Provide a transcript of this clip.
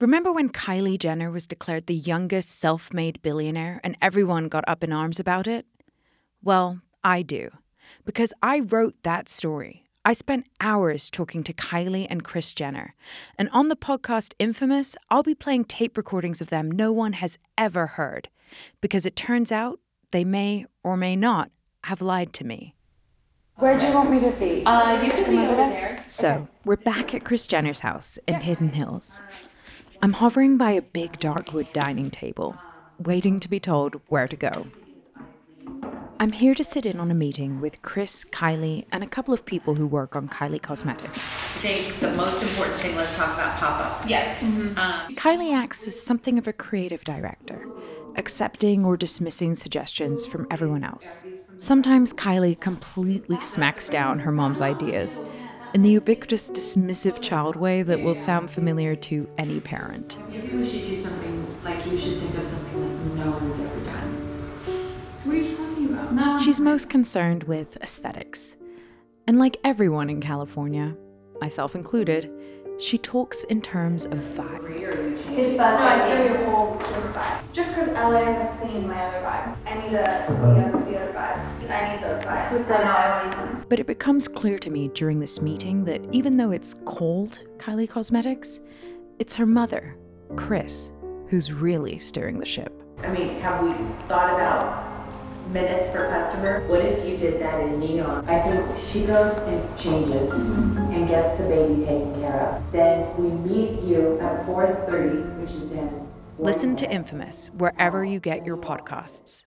Remember when Kylie Jenner was declared the youngest self made billionaire and everyone got up in arms about it? Well, I do, because I wrote that story. I spent hours talking to Kylie and Kris Jenner. And on the podcast Infamous, I'll be playing tape recordings of them no one has ever heard, because it turns out they may or may not have lied to me. Where do you want me to be? Uh, you can be over there. So, we're back at Kris Jenner's house in Hidden Hills. I'm hovering by a big dark wood dining table, waiting to be told where to go. I'm here to sit in on a meeting with Kris, Kylie, and a couple of people who work on Kylie Cosmetics. I think the most important thing, let's talk about pop up. Yeah. Um, Kylie acts as something of a creative director, accepting or dismissing suggestions from everyone else. Sometimes Kylie completely smacks down her mom's ideas in the ubiquitous dismissive child way that will sound familiar to any parent. Maybe we should do something like you should think of something like no one's ever done. What are you talking about? No. She's most concerned with aesthetics. And like everyone in California, myself included, she talks in terms of vibes. It's bad. No, it's really a whole different vibe. Just because LA has seen my other vibe. I need a, the, other, the other vibe. I need those vibes. So now I want them. But it becomes clear to me during this meeting that even though it's called Kylie Cosmetics, it's her mother, Kris, who's really steering the ship. I mean, have we thought about minutes per customer? What if you did that in neon? I think she goes and changes and gets the baby taken care of. Then we meet you at 4:30, which is in. Listen to. Infamous wherever you get your podcasts.